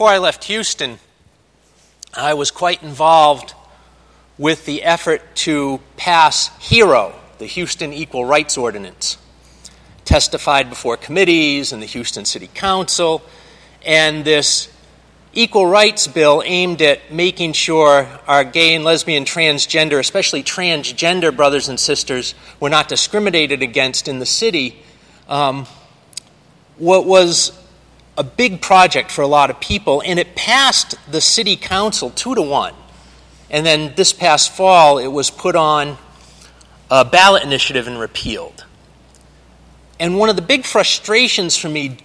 before I left Houston, I was quite involved with the effort to pass HERO, the Houston Equal Rights Ordinance. Testified before committees and the Houston City Council, and this equal rights bill aimed at making sure our gay and lesbian, transgender, especially transgender brothers and sisters, were not discriminated against in the city. Um, what was a big project for a lot of people, and it passed the city council two to one. And then this past fall, it was put on a ballot initiative and repealed. And one of the big frustrations for me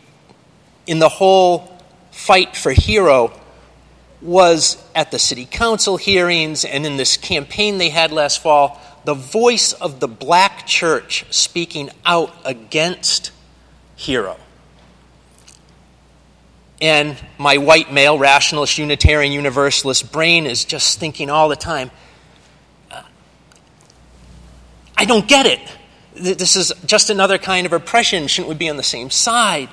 in the whole fight for HERO was at the city council hearings and in this campaign they had last fall, the voice of the black church speaking out against HERO. And my white male, rationalist, Unitarian, Universalist brain is just thinking all the time, uh, I don't get it. This is just another kind of oppression. Shouldn't we be on the same side?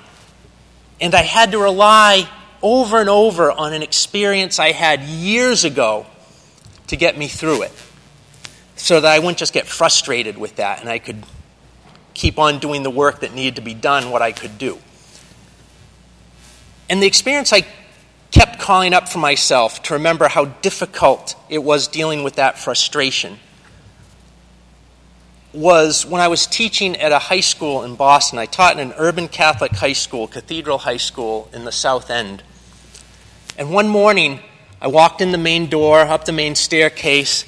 And I had to rely over and over on an experience I had years ago to get me through it so that I wouldn't just get frustrated with that and I could keep on doing the work that needed to be done, what I could do. And the experience I kept calling up for myself to remember how difficult it was dealing with that frustration was when I was teaching at a high school in Boston. I taught in an urban Catholic high school, Cathedral High School in the South End. And one morning, I walked in the main door, up the main staircase,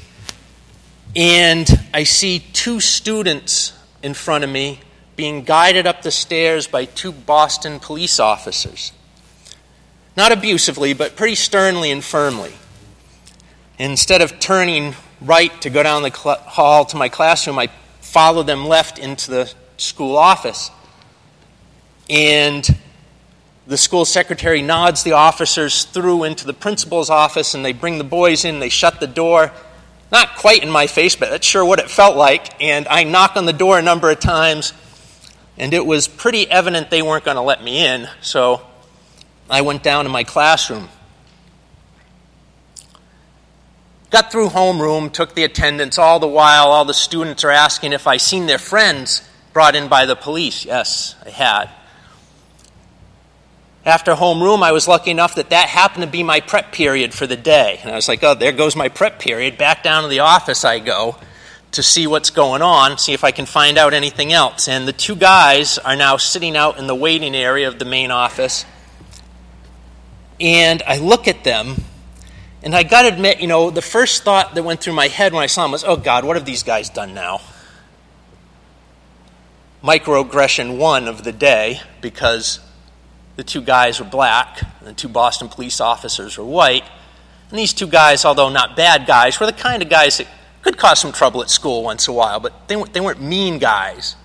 and I see two students in front of me being guided up the stairs by two Boston police officers. Not abusively, but pretty sternly and firmly. Instead of turning right to go down the cl- hall to my classroom, I followed them left into the school office. And the school secretary nods the officers through into the principal's office, and they bring the boys in, they shut the door. Not quite in my face, but that's sure what it felt like. And I knock on the door a number of times, and it was pretty evident they weren't going to let me in, so I went down to my classroom. Got through homeroom, took the attendance. All the while, all the students are asking if I seen their friends brought in by the police. Yes, I had. After homeroom, I was lucky enough that that happened to be my prep period for the day. And I was like, oh, there goes my prep period. Back down to the office I go to see what's going on, see if I can find out anything else. And the two guys are now sitting out in the waiting area of the main office. And I look at them and I got to admit, you know, the first thought that went through my head when I saw them was, oh God, what have these guys done now? Microaggression one of the day because the two guys were black and the two Boston police officers were white. And these two guys, although not bad guys, were the kind of guys that could cause some trouble at school once in a while, but they they weren't mean guys.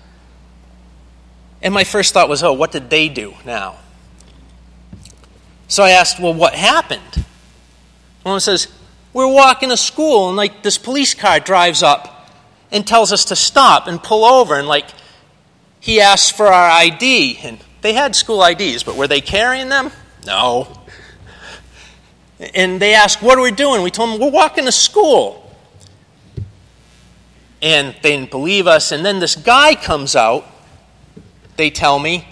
And my first thought was, oh, what did they do now? So I asked, well, what happened? One says, We're walking to school, and like this police car drives up and tells us to stop and pull over. And like he asks for our ID. And they had school IDs, but were they carrying them? No. And they asked, What are we doing? We told them, We're walking to school. And they didn't believe us. And then this guy comes out, they tell me.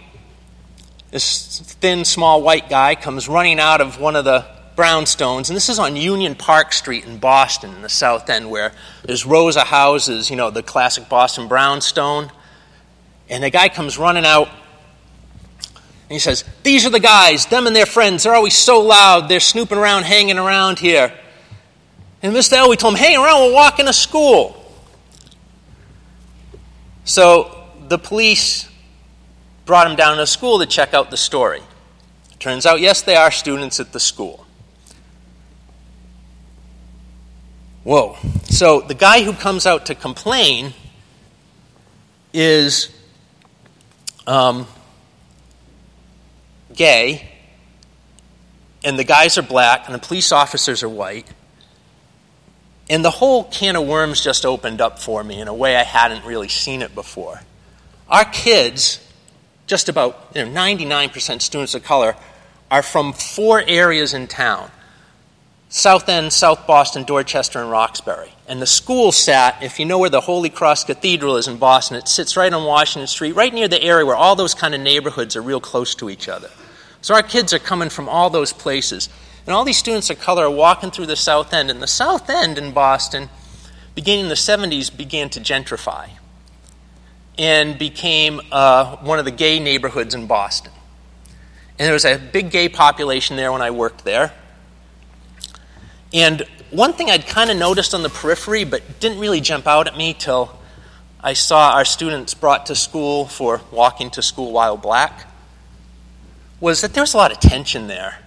This thin, small white guy comes running out of one of the brownstones, and this is on Union Park Street in Boston, in the South End, where there's rows of houses, you know, the classic Boston brownstone. And the guy comes running out, and he says, These are the guys, them and their friends. They're always so loud. They're snooping around, hanging around here. And Mr. Elwey told him, Hang around, we're walking to school. So the police brought him down to school to check out the story. Turns out, yes, they are students at the school. Whoa. So the guy who comes out to complain is um, gay, and the guys are black, and the police officers are white. And the whole can of worms just opened up for me in a way I hadn't really seen it before. Our kids, just about you know, 99% students of color, are from four areas in town South End, South Boston, Dorchester, and Roxbury. And the school sat, if you know where the Holy Cross Cathedral is in Boston, it sits right on Washington Street, right near the area where all those kind of neighborhoods are real close to each other. So our kids are coming from all those places. And all these students of color are walking through the South End. And the South End in Boston, beginning in the 70s, began to gentrify and became uh, one of the gay neighborhoods in Boston. And there was a big gay population there when I worked there. And one thing I'd kind of noticed on the periphery, but didn't really jump out at me till I saw our students brought to school for walking to school while black, was that there was a lot of tension there.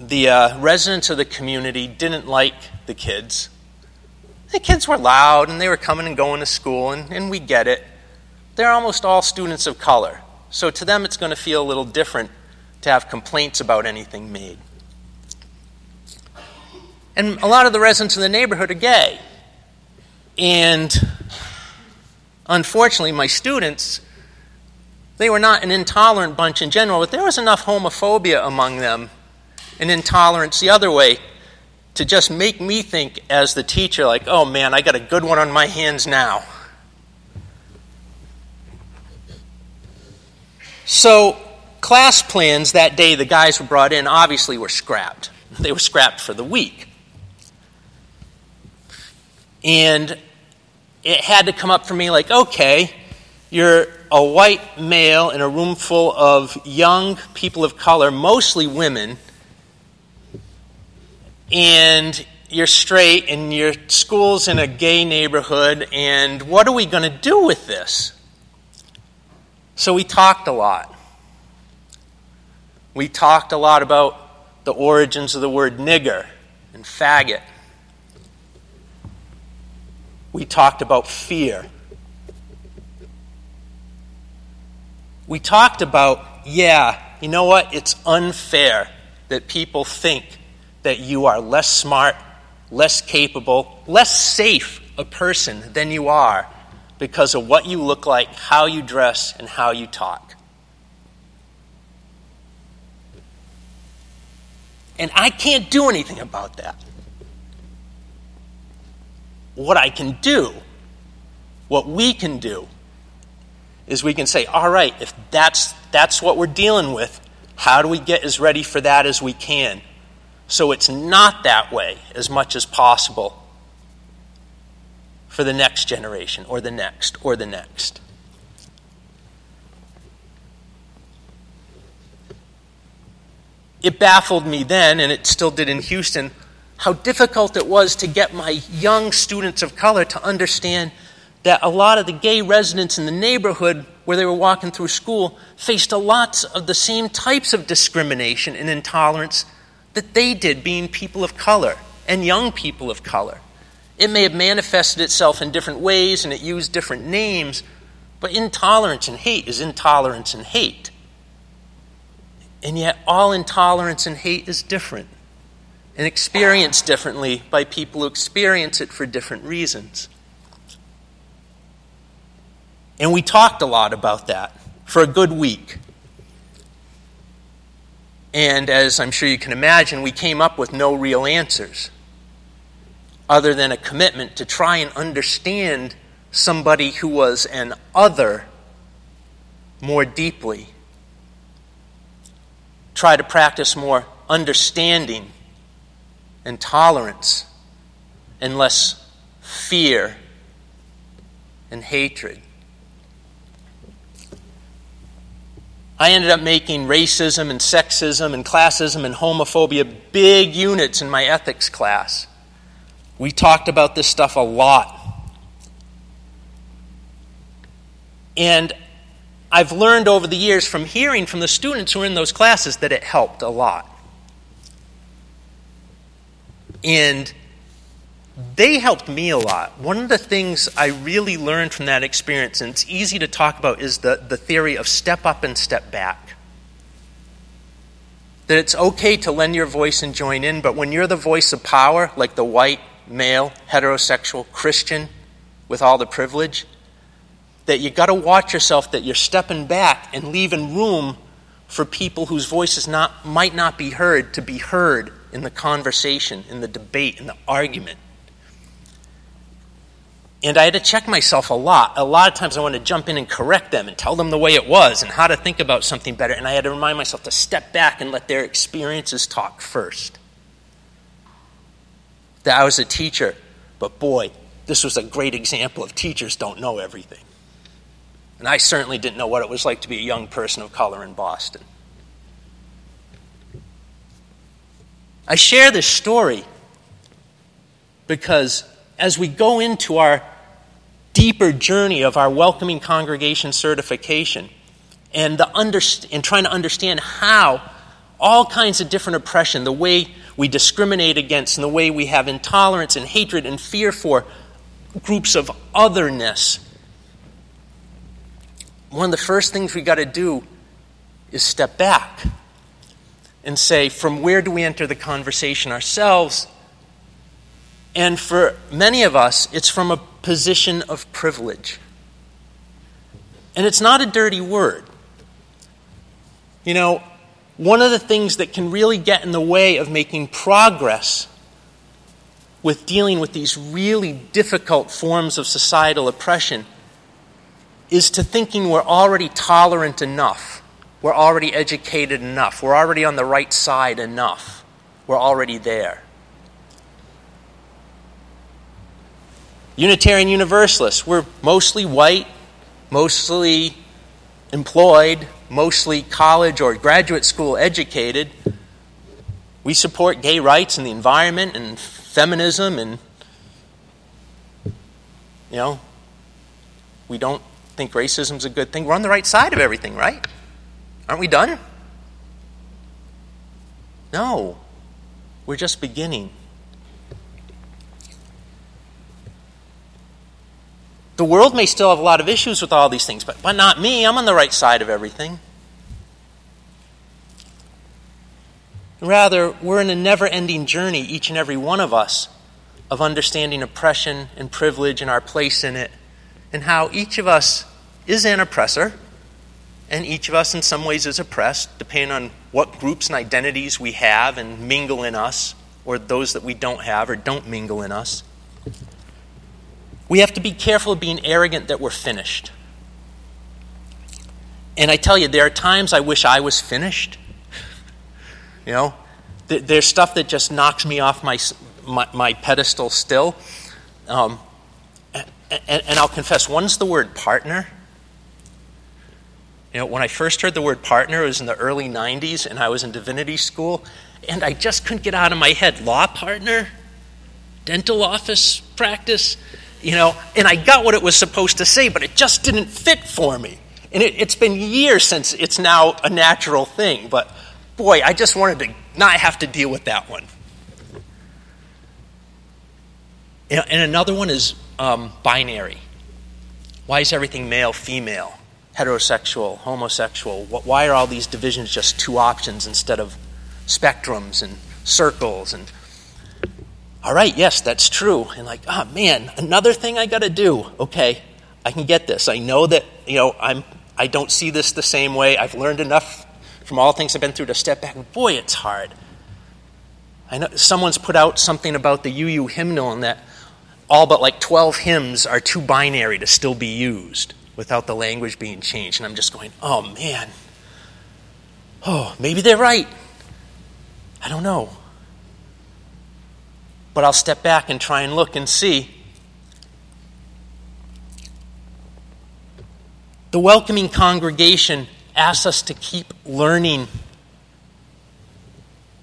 The uh, residents of the community didn't like the kids. The kids were loud and they were coming and going to school, and, and we get it. They're almost all students of color. So to them, it's going to feel a little different to have complaints about anything made. And a lot of the residents in the neighborhood are gay. And unfortunately, my students, they were not an intolerant bunch in general, but there was enough homophobia among them and intolerance the other way to just make me think, as the teacher, like, oh man, I got a good one on my hands now. So, class plans that day the guys were brought in obviously were scrapped. They were scrapped for the week. And it had to come up for me like, okay, you're a white male in a room full of young people of color, mostly women, and you're straight and your school's in a gay neighborhood, and what are we going to do with this? So we talked a lot. We talked a lot about the origins of the word nigger and faggot we talked about fear. We talked about, yeah, you know what? It's unfair that people think that you are less smart, less capable, less safe a person than you are because of what you look like, how you dress, and how you talk. And I can't do anything about that what I can do, what we can do, is we can say, all right, if that's, that's what we're dealing with, how do we get as ready for that as we can? So it's not that way as much as possible for the next generation, or the next, or the next. It baffled me then, and it still did in Houston, how difficult it was to get my young students of color to understand that a lot of the gay residents in the neighborhood where they were walking through school faced a lot of the same types of discrimination and intolerance that they did, being people of color and young people of color. It may have manifested itself in different ways and it used different names, but intolerance and hate is intolerance and hate. And yet, all intolerance and hate is different and experienced differently by people who experience it for different reasons. And we talked a lot about that for a good week. And as I'm sure you can imagine, we came up with no real answers other than a commitment to try and understand somebody who was an other more deeply. Try to practice more understanding and tolerance and less fear and hatred. I ended up making racism and sexism and classism and homophobia big units in my ethics class. We talked about this stuff a lot. And I've learned over the years from hearing from the students who are in those classes that it helped a lot. And they helped me a lot. One of the things I really learned from that experience, and it's easy to talk about, is the, the theory of step up and step back. That it's okay to lend your voice and join in, but when you're the voice of power, like the white, male, heterosexual Christian with all the privilege, that you got to watch yourself that you're stepping back and leaving room for people whose voices not, might not be heard to be heard in the conversation, in the debate, in the argument. And I had to check myself a lot. A lot of times I wanted to jump in and correct them and tell them the way it was and how to think about something better. And I had to remind myself to step back and let their experiences talk first. That I was a teacher, but boy, this was a great example of teachers don't know everything. And I certainly didn't know what it was like to be a young person of color in Boston. I share this story because as we go into our deeper journey of our welcoming congregation certification and, the underst- and trying to understand how all kinds of different oppression, the way we discriminate against, and the way we have intolerance and hatred and fear for groups of otherness. One of the first things we got to do is step back and say, from where do we enter the conversation ourselves? And for many of us, it's from a position of privilege. And it's not a dirty word. You know, one of the things that can really get in the way of making progress with dealing with these really difficult forms of societal oppression is to thinking we're already tolerant enough, we're already educated enough, we're already on the right side enough, we're already there. Unitarian Universalists, we're mostly white, mostly employed, mostly college or graduate school educated. We support gay rights and the environment and feminism and, you know, we don't think racism's a good thing. We're on the right side of everything, right? Aren't we done? No. We're just beginning. The world may still have a lot of issues with all these things, but, but not me. I'm on the right side of everything. Rather, we're in a never ending journey, each and every one of us, of understanding oppression and privilege and our place in it, and how each of us is an oppressor, and each of us in some ways is oppressed, depending on what groups and identities we have and mingle in us, or those that we don't have or don't mingle in us. We have to be careful of being arrogant that we're finished. And I tell you, there are times I wish I was finished. You know, there's stuff that just knocks me off my, my, my pedestal still. Um, and, and I'll confess, one's the word partner. You know, when I first heard the word partner, it was in the early 90s, and I was in divinity school, and I just couldn't get out of my head law partner, dental office practice, you know, and I got what it was supposed to say, but it just didn't fit for me. And it, it's been years since it's now a natural thing, but boy, I just wanted to not have to deal with that one. And another one is um, binary. Why is everything male, female, heterosexual, homosexual? Why are all these divisions just two options instead of spectrums and circles? And all right, yes, that's true. And like, oh man, another thing I got to do. Okay, I can get this. I know that you know I'm. I don't see this the same way. I've learned enough from all things I've been through to step back. And boy, it's hard. I know someone's put out something about the UU hymnal and that all but like 12 hymns are too binary to still be used without the language being changed. And I'm just going, oh man. Oh, maybe they're right. I don't know. But I'll step back and try and look and see. The welcoming congregation asks us to keep learning.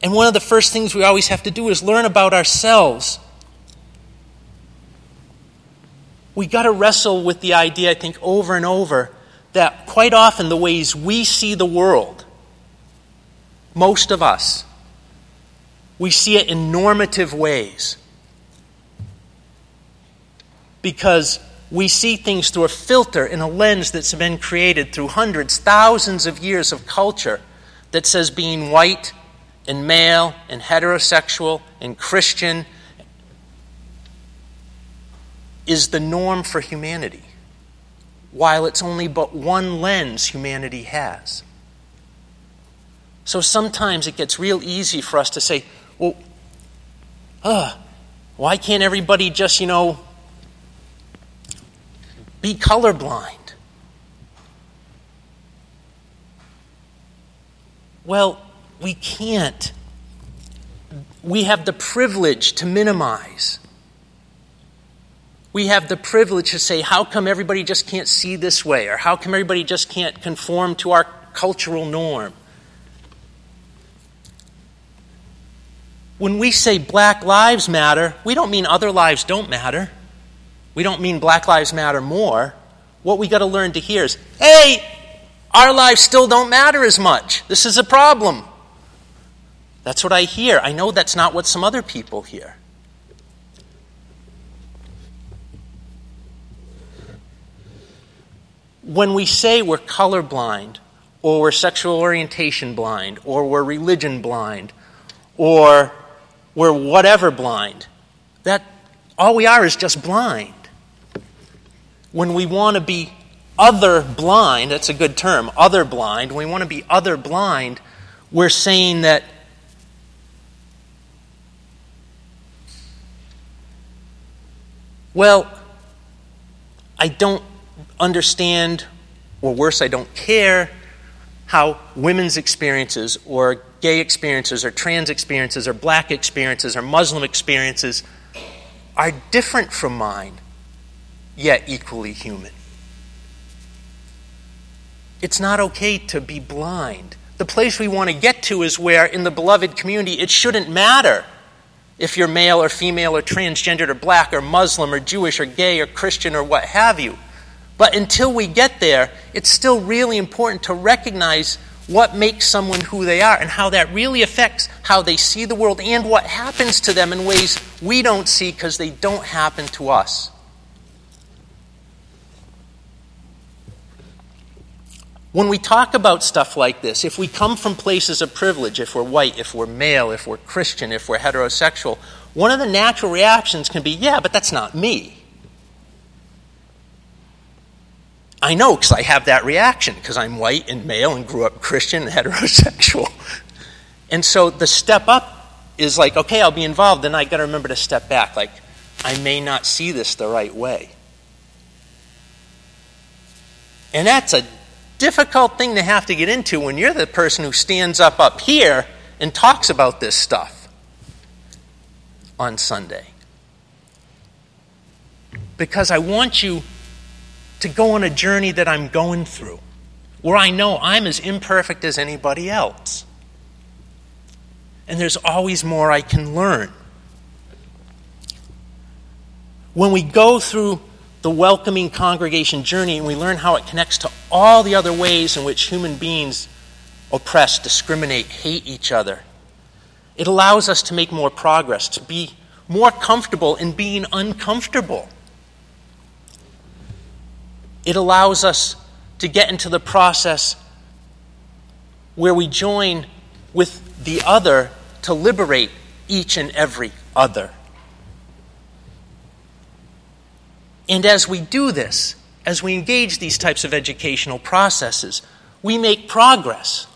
And one of the first things we always have to do is learn about ourselves. We got to wrestle with the idea, I think, over and over, that quite often the ways we see the world, most of us, we see it in normative ways. Because we see things through a filter in a lens that's been created through hundreds, thousands of years of culture that says being white and male and heterosexual and Christian is the norm for humanity, while it's only but one lens humanity has. So sometimes it gets real easy for us to say, well, uh, why can't everybody just, you know, be colorblind? Well, we can't. We have the privilege to minimize. We have the privilege to say, how come everybody just can't see this way? Or how come everybody just can't conform to our cultural norm? When we say black lives matter, we don't mean other lives don't matter. We don't mean black lives matter more. What we got to learn to hear is hey, our lives still don't matter as much. This is a problem. That's what I hear. I know that's not what some other people hear. When we say we're colorblind, or we're sexual orientation blind, or we're religion blind, or we're whatever blind, that all we are is just blind. When we want to be other blind, that's a good term, other blind, when we want to be other blind, we're saying that well, I don't understand, or worse, I don't care how women's experiences, or gay experiences, or trans experiences, or black experiences, or Muslim experiences are different from mine, yet equally human. It's not okay to be blind. The place we want to get to is where, in the beloved community, it shouldn't matter if you're male or female or transgendered or black or Muslim or Jewish or gay or Christian or what have you. But until we get there, it's still really important to recognize what makes someone who they are and how that really affects how they see the world and what happens to them in ways we don't see because they don't happen to us. When we talk about stuff like this, if we come from places of privilege, if we're white, if we're male, if we're Christian, if we're heterosexual, one of the natural reactions can be, yeah, but that's not me. I know because I have that reaction because I'm white and male and grew up Christian and heterosexual. And so the step up is like, okay, I'll be involved. Then I got to remember to step back. Like, I may not see this the right way. And that's a difficult thing to have to get into when you're the person who stands up up here and talks about this stuff on Sunday. Because I want you to go on a journey that I'm going through, where I know I'm as imperfect as anybody else. And there's always more I can learn. When we go through the welcoming congregation journey and we learn how it connects to all the other ways in which human beings oppress, discriminate, hate each other. It allows us to make more progress, to be more comfortable in being uncomfortable. It allows us to get into the process where we join with the other to liberate each and every other. And as we do this, as we engage these types of educational processes, we make progress.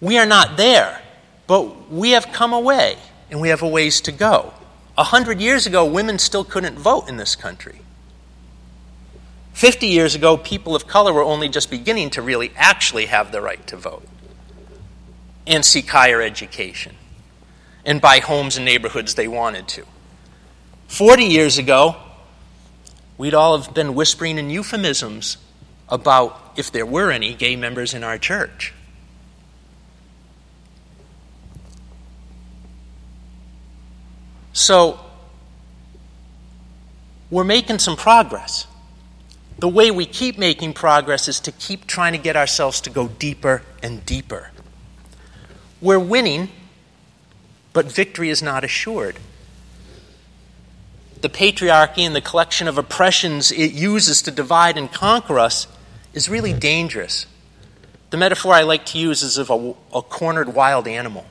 We are not there, but we have come away and we have a ways to go. A hundred years ago, women still couldn't vote in this country. Fifty years ago, people of color were only just beginning to really actually have the right to vote and seek higher education and buy homes and neighborhoods they wanted to. 40 years ago, we'd all have been whispering in euphemisms about if there were any gay members in our church. So, we're making some progress. The way we keep making progress is to keep trying to get ourselves to go deeper and deeper. We're winning, but victory is not assured the patriarchy and the collection of oppressions it uses to divide and conquer us is really hmm. dangerous. The metaphor I like to use is of a, a cornered wild animal.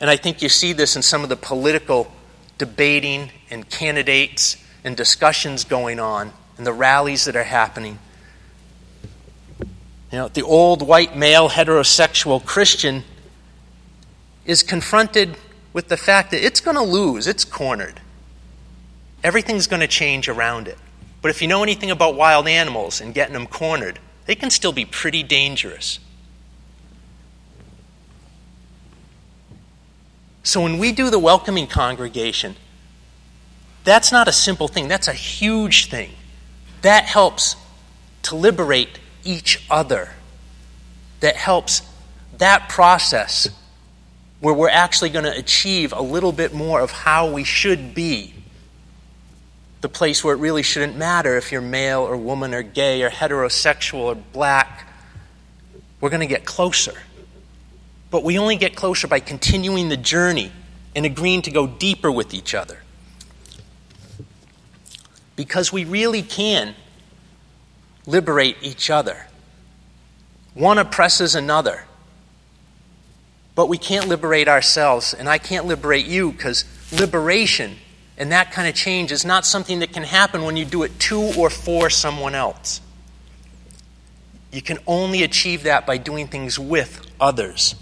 And I think you see this in some of the political debating and candidates and discussions going on and the rallies that are happening. You know, the old white male heterosexual Christian is confronted with the fact that it's going to lose, it's cornered. Everything's going to change around it. But if you know anything about wild animals and getting them cornered, they can still be pretty dangerous. So when we do the welcoming congregation, that's not a simple thing, that's a huge thing. That helps to liberate each other. That helps that process where we're actually going to achieve a little bit more of how we should be. The place where it really shouldn't matter if you're male or woman or gay or heterosexual or black. We're going to get closer. But we only get closer by continuing the journey and agreeing to go deeper with each other. Because we really can liberate each other. One oppresses another. But we can't liberate ourselves, and I can't liberate you because liberation and that kind of change is not something that can happen when you do it to or for someone else. You can only achieve that by doing things with others.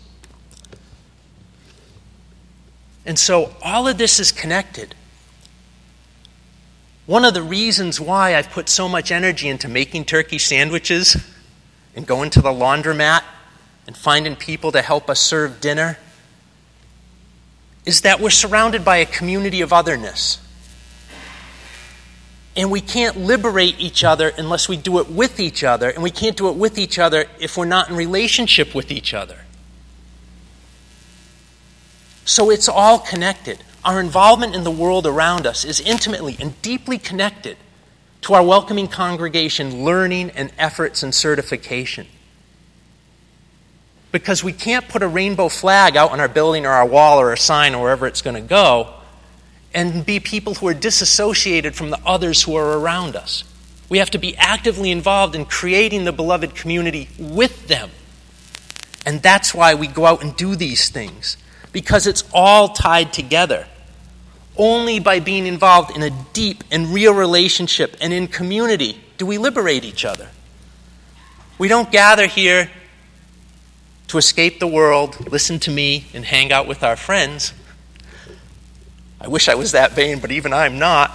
And so all of this is connected. One of the reasons why I've put so much energy into making turkey sandwiches and going to the laundromat and finding people to help us serve dinner is that we're surrounded by a community of otherness. And we can't liberate each other unless we do it with each other, and we can't do it with each other if we're not in relationship with each other. So it's all connected. Our involvement in the world around us is intimately and deeply connected to our welcoming congregation learning and efforts and certification. Because we can't put a rainbow flag out on our building or our wall or a sign or wherever it's going to go and be people who are disassociated from the others who are around us. We have to be actively involved in creating the beloved community with them. And that's why we go out and do these things, because it's all tied together. Only by being involved in a deep and real relationship and in community do we liberate each other. We don't gather here to escape the world, listen to me, and hang out with our friends. I wish I was that vain, but even I'm not.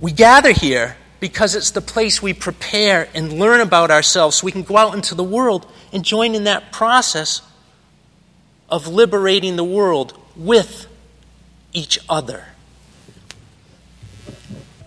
We gather here because it's the place we prepare and learn about ourselves so we can go out into the world and join in that process of liberating the world with each other.